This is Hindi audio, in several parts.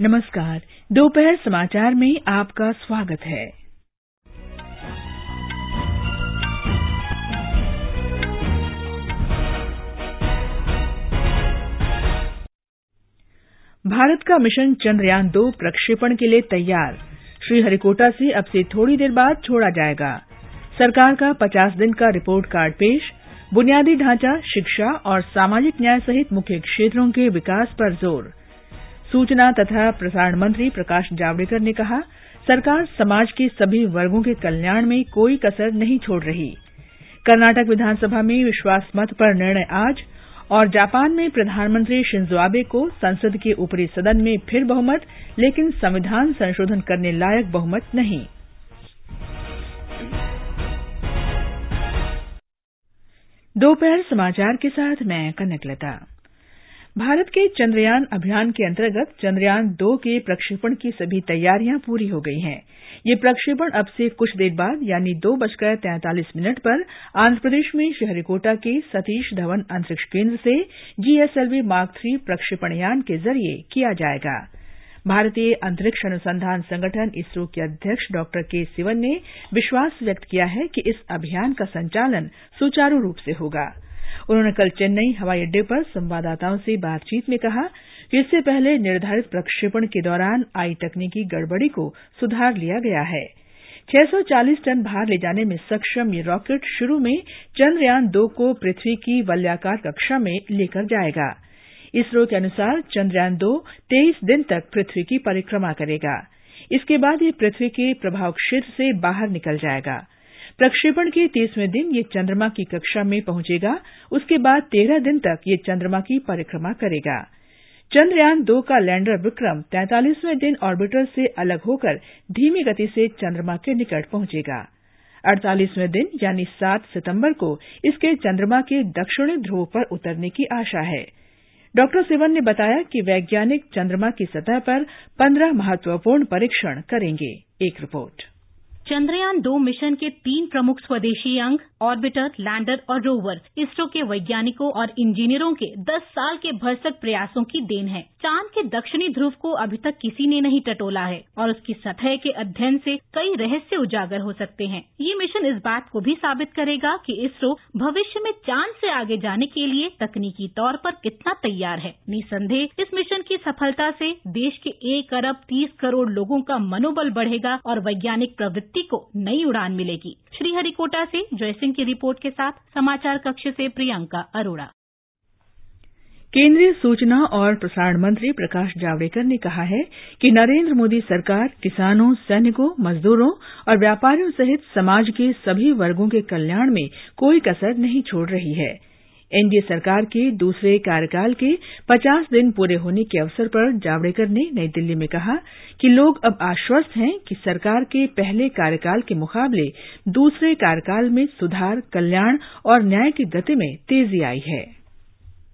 नमस्कार, दोपहर समाचार में आपका स्वागत है। भारत का मिशन चंद्रयान दो प्रक्षेपण के लिए तैयार। श्रीहरिकोटा से अब से थोड़ी देर बाद छोड़ा जाएगा। सरकार का पचास दिन का रिपोर्ट कार्ड पेश, बुनियादी ढांचा, शिक्षा और सामाजिक न्याय सहित मुख्य क्षेत्रों के विकास पर ज़ोर। सूचना तथा प्रसारण मंत्री प्रकाश जावड़ेकर ने कहा, सरकार समाज के सभी वर्गों के कल्याण में कोई कसर नहीं छोड़ रही। कर्नाटक विधानसभा में विश्वास मत पर निर्णय आज, और जापान में प्रधानमंत्री शिंजो आबे को संसद के ऊपरी सदन में फिर बहुमत, लेकिन संविधान संशोधन करने लायक बहुमत नहीं। दोपहर समाचार के साथ मैं कनकलता। भारत के चंद्रयान अभियान के अंतर्गत चंद्रयान दो के प्रक्षेपण की सभी तैयारियाँ पूरी हो गई हैं। ये प्रक्षेपण अब से कुछ देर बाद, यानी दो बजकर तैंतालीस मिनट पर आंध्र प्रदेश में श्रीहरिकोटा के सतीश धवन अंतरिक्ष केंद्र से जीएसएलवी मार्क थ्री प्रक्षेपण यान के ज़रिए किया जाएगा। भारतीय अंतरिक्ष अनुसंधान संगठन इसरो के अध्यक्ष डॉ के सिवन ने विश्वास व्यक्त किया है कि इस अभियान का संचालन सुचारू रूप से होगा। उन्होंने कल चेन्नई हवाई अड्डे पर संवाददाताओं से बातचीत में कहा कि इससे पहले निर्धारित प्रक्षेपण के दौरान आई तकनीकी गड़बड़ी को सुधार लिया गया है। 640 टन भार ले जाने में सक्षम ये रॉकेट शुरू में चंद्रयान दो को पृथ्वी की वलयाकार कक्षा में लेकर जाएगा। इसरो के अनुसार चंद्रयान दो तेईस दिन तक पृथ्वी की परिक्रमा करेगा। इसके बाद यह पृथ्वी के प्रभाव क्षेत्र से बाहर निकल जाएगा। प्रक्षेपण के तीसवें दिन यह चंद्रमा की कक्षा में पहुंचेगा। उसके बाद तेरह दिन तक यह चंद्रमा की परिक्रमा करेगा। चंद्रयान दो का लैंडर विक्रम तैंतालीसवें दिन ऑर्बिटर से अलग होकर धीमी गति से चंद्रमा के निकट पहुंचेगा। अड़तालीसवें दिन यानी सात सितंबर को इसके चंद्रमा के दक्षिणी ध्रुव पर उतरने की आशा है। डॉ सिवन ने बताया कि वैज्ञानिक चंद्रमा की सतह पर पंद्रह महत्वपूर्ण परीक्षण करेंगे। एक रिपोर्ट। चंद्रयान दो मिशन के तीन प्रमुख स्वदेशी अंग, ऑर्बिटर, लैंडर और रोवर, इसरो के वैज्ञानिकों और इंजीनियरों के 10 साल के भरसक प्रयासों की देन है। चाँद के दक्षिणी ध्रुव को अभी तक किसी ने नहीं टटोला है, और उसकी सतह के अध्ययन से कई रहस्य उजागर हो सकते हैं। ये मिशन इस बात को भी साबित करेगा कि इसरो भविष्य में चाँद से आगे जाने के लिए तकनीकी तौर पर कितना तैयार है। निसंदेह, इस मिशन की सफलता से देश के एक अरब तीस करोड़ लोगों का मनोबल बढ़ेगा और वैज्ञानिक प्रवृत्ति को नई उड़ान मिलेगी। श्रीहरिकोटा से जयसिंह की रिपोर्ट के साथ समाचार कक्ष से प्रियंका अरोड़ा। केंद्रीय सूचना और प्रसारण मंत्री प्रकाश जावड़ेकर ने कहा है कि नरेंद्र मोदी सरकार किसानों, सैनिकों, मजदूरों और व्यापारियों सहित समाज के सभी वर्गों के कल्याण में कोई कसर नहीं छोड़ रही है। एनडीए सरकार के दूसरे कार्यकाल के 50 दिन पूरे होने के अवसर पर जावड़ेकर ने नई दिल्ली में कहा कि लोग अब आश्वस्त हैं कि सरकार के पहले कार्यकाल के मुकाबले दूसरे कार्यकाल में सुधार, कल्याण और न्याय की गति में तेज़ी आई है।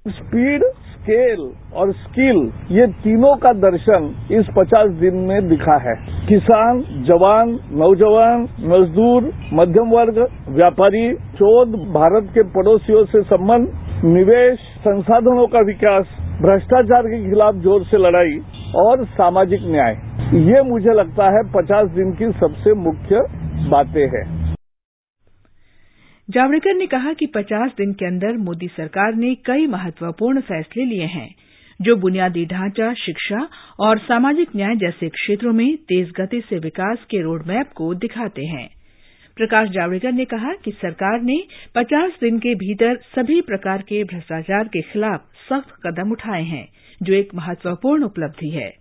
स्पीड, स्केल और स्किल, ये तीनों का दर्शन इस 50 दिन में दिखा है। किसान, जवान, नौजवान, मजदूर, मध्यम वर्ग, व्यापारी शोध भारत के पड़ोसियों से संबंध, निवेश, संसाधनों का विकास, भ्रष्टाचार के खिलाफ ज़ोर से लड़ाई और सामाजिक न्याय। ये मुझे लगता है 50 दिन की सबसे मुख्य बातें हैं। जावड़ेकर ने कहा कि 50 दिन के अंदर मोदी सरकार ने कई महत्वपूर्ण फैसले लिए हैं, जो बुनियादी ढांचा, शिक्षा और सामाजिक न्याय जैसे क्षेत्रों में तेज गति से विकास के रोडमैप को दिखाते हैं। प्रकाश जावड़ेकर ने कहा कि सरकार ने 50 दिन के भीतर सभी प्रकार के भ्रष्टाचार के खिलाफ सख्त कदम उठाए हैं, जो एक महत्वपूर्ण उपलब्धि है।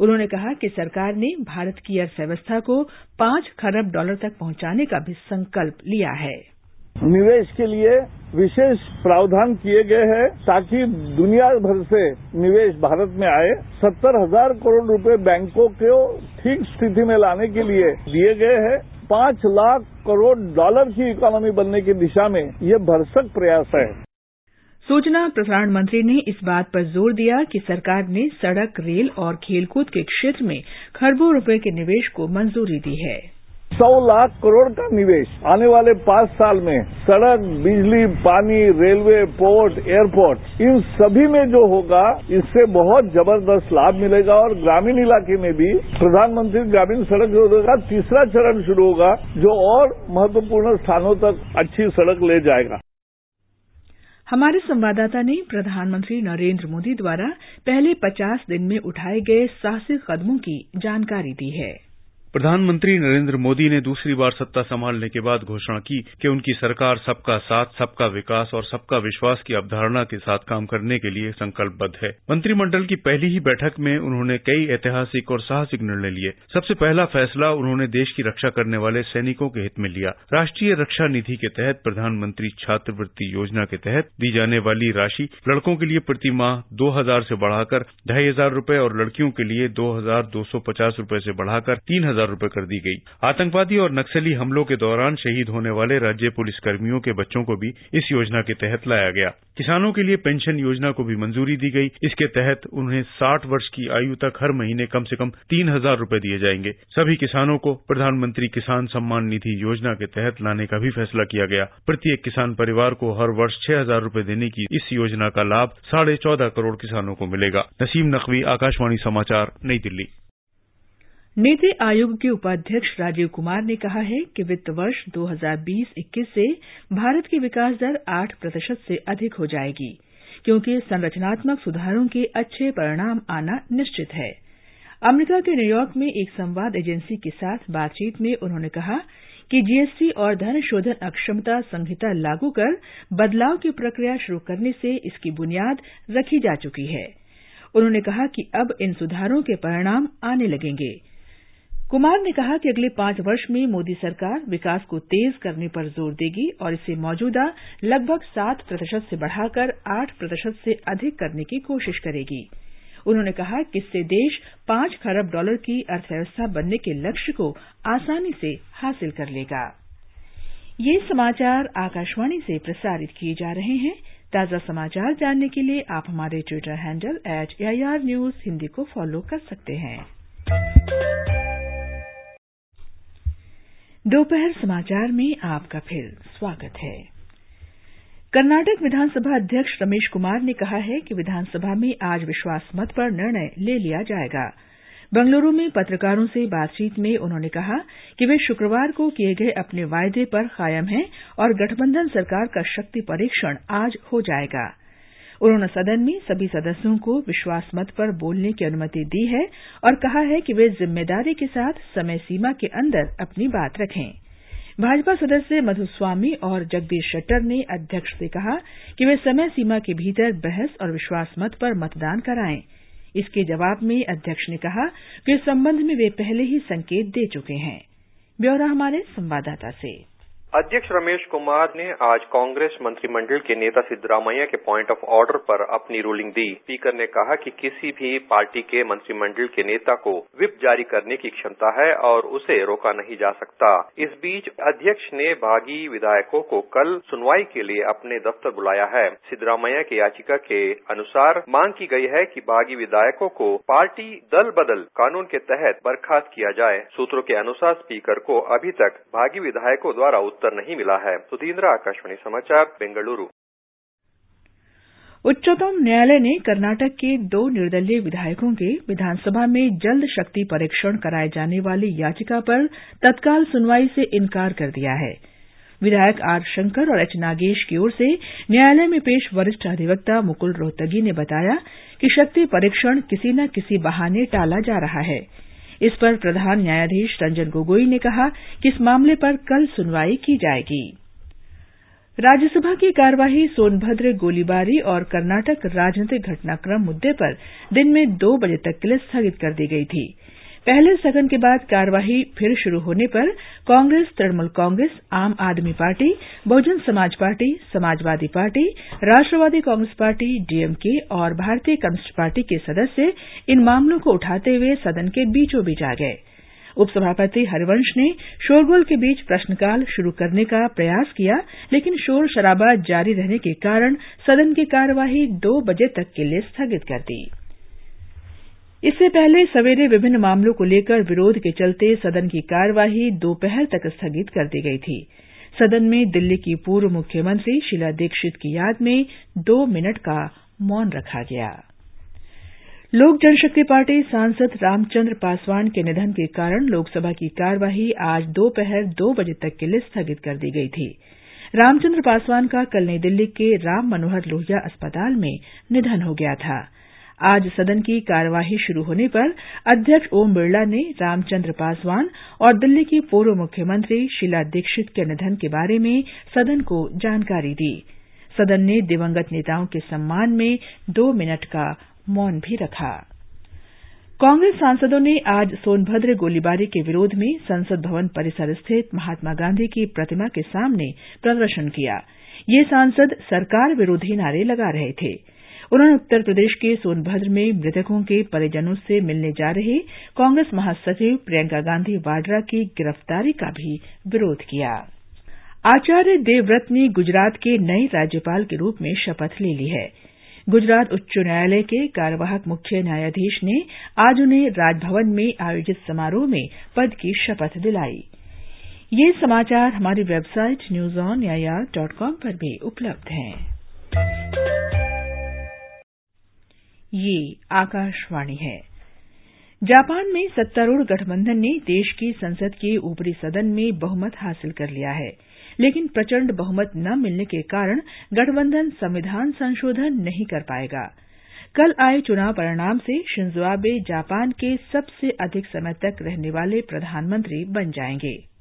उन्होंने कहा कि सरकार ने भारत की अर्थव्यवस्था को पाँच खरब डॉलर तक पहुँचाने का भी संकल्प लिया है। निवेश के लिए विशेष प्रावधान किए गए हैं ताकि दुनिया भर से निवेश भारत में आए। सत्तर हज़ार करोड़ रुपए बैंकों को ठीक स्थिति में लाने के लिए दिए गए हैं। पाँच लाख करोड़ डॉलर की इकोनॉमी बनने की दिशा में ये भरसक प्रयास है। सूचना प्रसारण मंत्री ने इस बात पर ज़ोर दिया कि सरकार ने सड़क, रेल और खेलकूद के क्षेत्र में खरबों रुपए के निवेश को मंजूरी दी है। सौ लाख करोड़ का निवेश। आने वाले पाँच साल में सड़क, बिजली, पानी, रेलवे, पोर्ट, एयरपोर्ट, इन सभी में जो होगा, इससे बहुत ज़बरदस्त लाभ मिलेगा और ग्रामीण इलाके में भी प्रधानमंत्री ग्रामीण सड़क योजना का तीसरा चरण शुरू होगा, जो और महत्वपूर्ण स्थानों तक अच्छी सड़क ले जाएगा। हमारे संवाददाता ने प्रधानमंत्री नरेंद्र मोदी द्वारा पहले पचास दिन में उठाए गए साहसिक कदमों की जानकारी दी है। प्रधानमंत्री नरेंद्र मोदी ने दूसरी बार सत्ता संभालने के बाद घोषणा की कि उनकी सरकार सबका साथ, सबका विकास और सबका विश्वास की अवधारणा के साथ काम करने के लिए संकल्पबद्ध है। मंत्रिमंडल की पहली ही बैठक में उन्होंने कई ऐतिहासिक और साहसिक निर्णय लिए। सबसे पहला फैसला उन्होंने देश की रक्षा करने वाले सैनिकों के हित में लिया। राष्ट्रीय रक्षा निधि के तहत प्रधानमंत्री छात्रवृत्ति योजना के तहत दी जाने वाली राशि लड़कों के लिए प्रति माह दो हज़ार से बढ़ाकर ढाई हज़ार रुपये और लड़कियों के लिए दो हज़ार दो सौ पचास रुपये से बढ़ाकर तीन हज़ार रुपये कर दी गई। आतंकवादी और नक्सली हमलों के दौरान शहीद होने वाले राज्य पुलिस कर्मियों के बच्चों को भी इस योजना के तहत लाया गया। किसानों के लिए पेंशन योजना को भी मंजूरी दी गई। इसके तहत उन्हें साठ वर्ष की आयु तक हर महीने कम से कम तीन हज़ार रुपये दिए जाएँगे। सभी किसानों को प्रधानमंत्री किसान सम्मान निधि योजना के तहत लाने का भी फैसला किया गया। प्रत्येक किसान परिवार को हर वर्ष छह हज़ार रुपये देने की इस योजना का लाभ साढ़े चौदह करोड़ किसानों को मिलेगा। नसीम नकवी, आकाशवाणी समाचार, नई दिल्ली। नीति आयोग के उपाध्यक्ष राजीव कुमार ने कहा है कि वित्त वर्ष 2020-21 से भारत की विकास दर 8 प्रतिशत से अधिक हो जाएगी, क्योंकि संरचनात्मक सुधारों के अच्छे परिणाम आना निश्चित है। अमरीका के न्यूयॉर्क में एक संवाद एजेंसी के साथ बातचीत में उन्होंने कहा कि जीएसटी और धन शोधन अक्षमता संहिता लागू कर बदलाव की प्रक्रिया शुरू करने से इसकी बुनियाद रखी जा चुकी है। उन्होंने कहा कि अब इन सुधारों के परिणाम आने लगेंगे। कुमार ने कहा कि अगले पाँच वर्ष में मोदी सरकार विकास को तेज करने पर ज़ोर देगी और इसे मौजूदा लगभग सात प्रतिशत से बढ़ाकर आठ प्रतिशत से अधिक करने की कोशिश करेगी। उन्होंने कहा कि इससे देश पाँच खरब डॉलर की अर्थव्यवस्था बनने के लक्ष्य को आसानी से हासिल कर लेगा। ये समाचार आकाशवाणी से प्रसारित किए जा रहे हैं। ताज़ा समाचार जानने के लिए आप हमारे Twitter handle AIR news Hindi को फॉलो कर सकते हैं। दोपहर समाचार में आपका फिर स्वागत है। कर्नाटक विधानसभा अध्यक्ष रमेश कुमार ने कहा है कि विधानसभा में आज विश्वास मत पर निर्णय ले लिया जाएगा। बंगलुरू में पत्रकारों से बातचीत में उन्होंने कहा कि वे शुक्रवार को किए गए अपने वायदे पर कायम हैं और गठबंधन सरकार का शक्ति परीक्षण आज हो जाएगा। उन्होंने सदन में सभी सदस्यों को विश्वास मत पर बोलने की अनुमति दी है और कहा है कि वे ज़िम्मेदारी के साथ समय सीमा के अंदर अपनी बात रखें। भाजपा सदस्य मधुस्वामी और जगदीश शेट्टर ने अध्यक्ष से कहा कि वे समय सीमा के भीतर बहस और विश्वास मत पर मतदान कराएँ। इसके जवाब में अध्यक्ष ने कहा कि इस संबंध में वे पहले ही संकेत दे चुके हैं। ब्यौरा हमारे संवाददाता से। अध्यक्ष रमेश कुमार ने आज कांग्रेस मंत्रिमंडल के नेता सिद्धरामैया के पॉइंट ऑफ़ ऑर्डर पर अपनी रूलिंग दी। स्पीकर ने कहा कि किसी भी पार्टी के मंत्रिमंडल के नेता को विप जारी करने की क्षमता है और उसे रोका नहीं जा सकता। इस बीच अध्यक्ष ने बागी विधायकों को कल सुनवाई के लिए अपने दफ्तर बुलाया है। सिद्धरामैया की याचिका के अनुसार मांग की गई है कि बागी विधायकों को पार्टी दल बदल कानून के तहत बर्खास्त किया जाए। सूत्रों के अनुसार स्पीकर को अभी तक बागी विधायकों द्वारा उत्तर नहीं मिला है। सुधींद्र, आकाशवाणी समाचार, बेंगलुरु। उच्चतम न्यायालय ने कर्नाटक के दो निर्दलीय विधायकों के विधानसभा में जल्द शक्ति परीक्षण कराए जाने वाली याचिका पर तत्काल सुनवाई से इनकार कर दिया है। विधायक आर शंकर और एच नागेश की ओर से न्यायालय में पेश वरिष्ठ अधिवक्ता मुकुल रोहतगी ने बताया कि शक्ति परीक्षण किसी न किसी बहाने टाला जा रहा है। इस पर प्रधान न्यायाधीश रंजन गोगोई ने कहा कि इस मामले पर कल सुनवाई की जाएगी। राज्यसभा की कार्यवाही सोनभद्र, गोलीबारी और कर्नाटक राजनीतिक घटनाक्रम मुद्दे पर दिन में दो बजे तक के लिए स्थगित कर दी गई थी। पहले स्थगन के बाद कार्यवाही फिर शुरू होने पर कांग्रेस, तृणमूल कांग्रेस, आम Aadmi party, Bahujan Samaj party, Samajwadi party, Rashtravadi Congress party, DMK और भारतीय कम्युनिस्ट पार्टी के सदस्य इन मामलों को उठाते हुए सदन के बीचों बीच आ गए। उपसभापति हरिवंश ने शोरगुल के बीच प्रश्नकाल शुरू करने का प्रयास किया, लेकिन शोर शराबा जारी रहने के कारण सदन की कार्यवाही दो बजे तक के लिए स्थगित कर दी। इससे पहले सवेरे विभिन्न मामलों को लेकर विरोध के चलते सदन की कार्यवाही दोपहर तक स्थगित कर दी गई थी। सदन में दिल्ली की पूर्व मुख्यमंत्री शीला दीक्षित की याद में दो मिनट का मौन रखा गया। लोक जनशक्ति पार्टी सांसद रामचंद्र पासवान के निधन के कारण लोकसभा की कार्यवाही आज दोपहर दो बजे तक के लिए स्थगित कर दी गई थी। रामचंद्र पासवान का कल नई दिल्ली के राम मनोहर लोहिया अस्पताल में निधन हो गया था। आज सदन की कार्यवाही शुरू होने पर अध्यक्ष ओम बिरला ने रामचंद्र पासवान और दिल्ली की पूर्व मुख्यमंत्री शीला दीक्षित के निधन के बारे में सदन को जानकारी दी। सदन ने दिवंगत नेताओं के सम्मान में दो मिनट का मौन भी रखा। कांग्रेस सांसदों ने आज सोनभद्र गोलीबारी के विरोध में संसद भवन परिसर स्थित महात्मा गांधी की प्रतिमा के सामने प्रदर्शन किया। ये सांसद सरकार विरोधी नारे लगा रहे थे। उन्होंने उत्तर प्रदेश के सोनभद्र में मृतकों के परिजनों से मिलने जा रहे कांग्रेस महासचिव प्रियंका गांधी वाड्रा की गिरफ्तारी का भी विरोध किया। आचार्य देवव्रत ने गुजरात के नए राज्यपाल के रूप में शपथ ले ली है। गुजरात उच्च न्यायालय के कार्यवाहक मुख्य न्यायाधीश ने आज उन्हें राजभवन में आयोजित समारोह में पद की शपथ दिलाई। ये समाचार हमारी website news on AIR dot com पर भी उपलब्ध हैं। आकाशवाणी है। जापान में सत्तारूढ़ गठबंधन ने देश की संसद के ऊपरी सदन में बहुमत हासिल कर लिया है। लेकिन प्रचंड बहुमत न मिलने के कारण गठबंधन संविधान संशोधन नहीं कर पाएगा। कल आए चुनाव परिणाम से शिंजो आबे जापान के सबसे अधिक समय तक रहने वाले प्रधानमंत्री बन जाएँगे।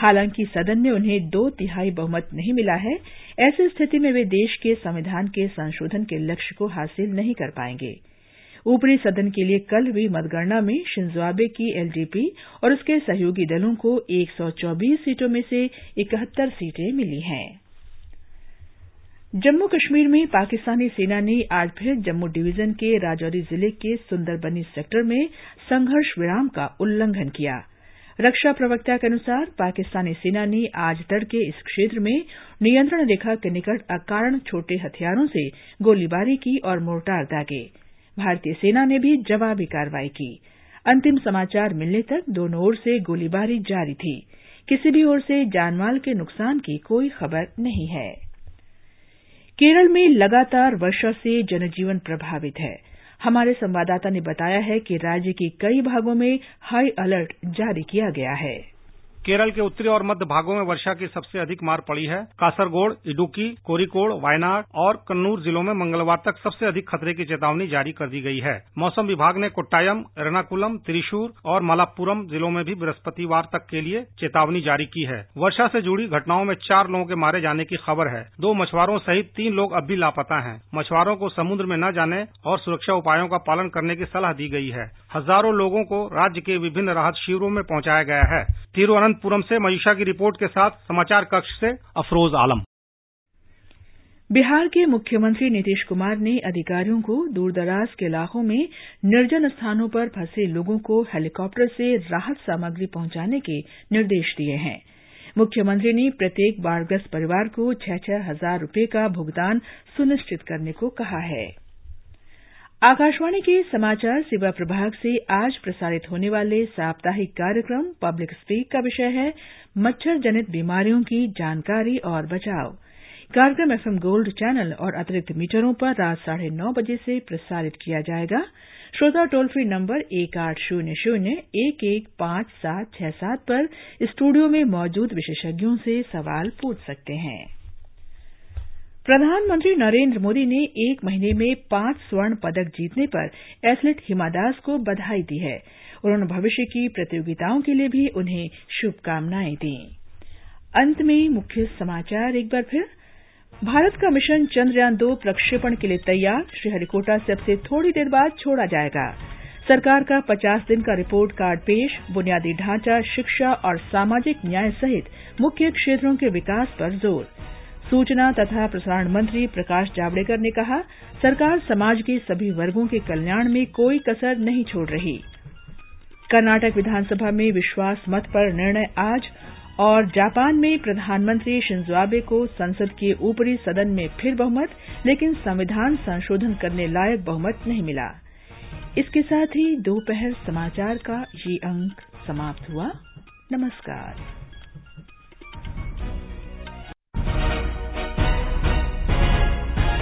हालाँकि सदन में उन्हें दो तिहाई बहुमत नहीं मिला है ऐसी स्थिति में वे देश के संविधान के संशोधन के लक्ष्य को हासिल नहीं कर पाएँगे। ऊपरी सदन के लिए कल हुई मतगणना में शिंजो आबे की एलजेपी और उसके सहयोगी दलों को 124 सीटों में से इकहत्तर सीटें मिली हैं। जम्मू कश्मीर में पाकिस्तानी सेना ने आज फिर जम्मू डिवीज़न के राजौरी ज़िले के सुंदरबनी सेक्टर में संघर्ष विराम का उल्लंघन किया। रक्षा प्रवक्ता के अनुसार पाकिस्तानी सेना ने आज तड़के इस क्षेत्र में नियंत्रण रेखा के निकट अकारण छोटे हथियारों से गोलीबारी की और मोर्टार दागे। भारतीय सेना ने भी जवाबी कार्रवाई की। अंतिम समाचार मिलने तक दोनों ओर से गोलीबारी जारी थी। किसी भी ओर से जानमाल के नुकसान की कोई खबर नहीं है। केरल में लगातार वर्षा से जनजीवन प्रभावित है। हमारे संवाददाता ने बताया है कि राज्य के कई भागों में हाई अलर्ट जारी किया गया है। केरल के उत्तरी और मध्य भागों में वर्षा की सबसे अधिक मार पड़ी है। कासरगोड, इडुक्की, कोरिकोड, वायनाड और कन्नूर जिलों में मंगलवार तक सबसे अधिक खतरे की चेतावनी जारी कर दी गई है। मौसम विभाग ने कोट्टायम, एर्नाकुलम, त्रिशूर और मलापुरम जिलों में भी बृहस्पतिवार तक के लिए चेतावनी जारी की है। वर्षा से जुड़ी घटनाओं में चार लोगों के मारे जाने की खबर है। दो मछुआरों सहित तीन लोग अब भी लापता हैं। मछुआरों को समुद्र में न जाने और सुरक्षा उपायों का पालन करने की सलाह दी गई है। हज़ारों लोगों को राज्य के विभिन्न राहत शिविरों में पहुँचाया गया है। तिरुवनंतपुरम से मयूषा की रिपोर्ट के साथ समाचार कक्ष से अफरोज आलम। बिहार के मुख्यमंत्री नीतीश कुमार ने अधिकारियों को दूरदराज के इलाकों में निर्जन स्थानों पर फंसे लोगों को हेलीकॉप्टर से राहत सामग्री पहुँचाने के निर्देश दिए हैं। मुख्यमंत्री ने प्रत्येक बाढ़ग्रस्त परिवार को छह छह हज़ार रुपये का भुगतान सुनिश्चित करने को कहा है। आकाशवाणी के समाचार सेवा प्रभाग से आज प्रसारित होने वाले साप्ताहिक कार्यक्रम पब्लिक स्पीक का विषय है मच्छर जनित बीमारियों की जानकारी और बचाव। कार्यक्रम एफएम गोल्ड चैनल और अतिरिक्त मीटरों पर रात साढ़े नौ बजे से प्रसारित किया जाएगा। श्रोता टोल फ्री नंबर एक आठ शून्य शून्य, एक एक पाँच सात छह सात पर स्टूडियो में मौजूद विशेषज्ञों से सवाल पूछ सकते हैं। प्रधानमंत्री नरेंद्र मोदी ने एक महीने में पाँच स्वर्ण पदक जीतने पर एथलीट हिमा दास को बधाई दी है। उन्होंने भविष्य की प्रतियोगिताओं के लिए भी उन्हें शुभकामनाएँ दी। अंत में मुख्य समाचार एक बार फिर। भारत का मिशन चंद्रयान दो प्रक्षेपण के लिए तैयार, श्रीहरिकोटा से अब से थोड़ी देर बाद छोड़ा जाएगा। सरकार का पचास दिन का रिपोर्ट कार्ड पेश, बुनियादी ढांचा, शिक्षा और सामाजिक न्याय सहित मुख्य क्षेत्रों के विकास पर ज़ोर। सूचना तथा प्रसारण मंत्री प्रकाश जावड़ेकर ने कहा, सरकार समाज के सभी वर्गों के कल्याण में कोई कसर नहीं छोड़ रही। कर्नाटक विधानसभा में विश्वास मत पर निर्णय आज और जापान में प्रधानमंत्री शिंजो आबे को संसद के ऊपरी सदन में फिर बहुमत, लेकिन संविधान संशोधन करने लायक बहुमत नहीं मिला। इसके साथ ही दोपहर समाचार का ये अंक समाप्त हुआ। नमस्कार।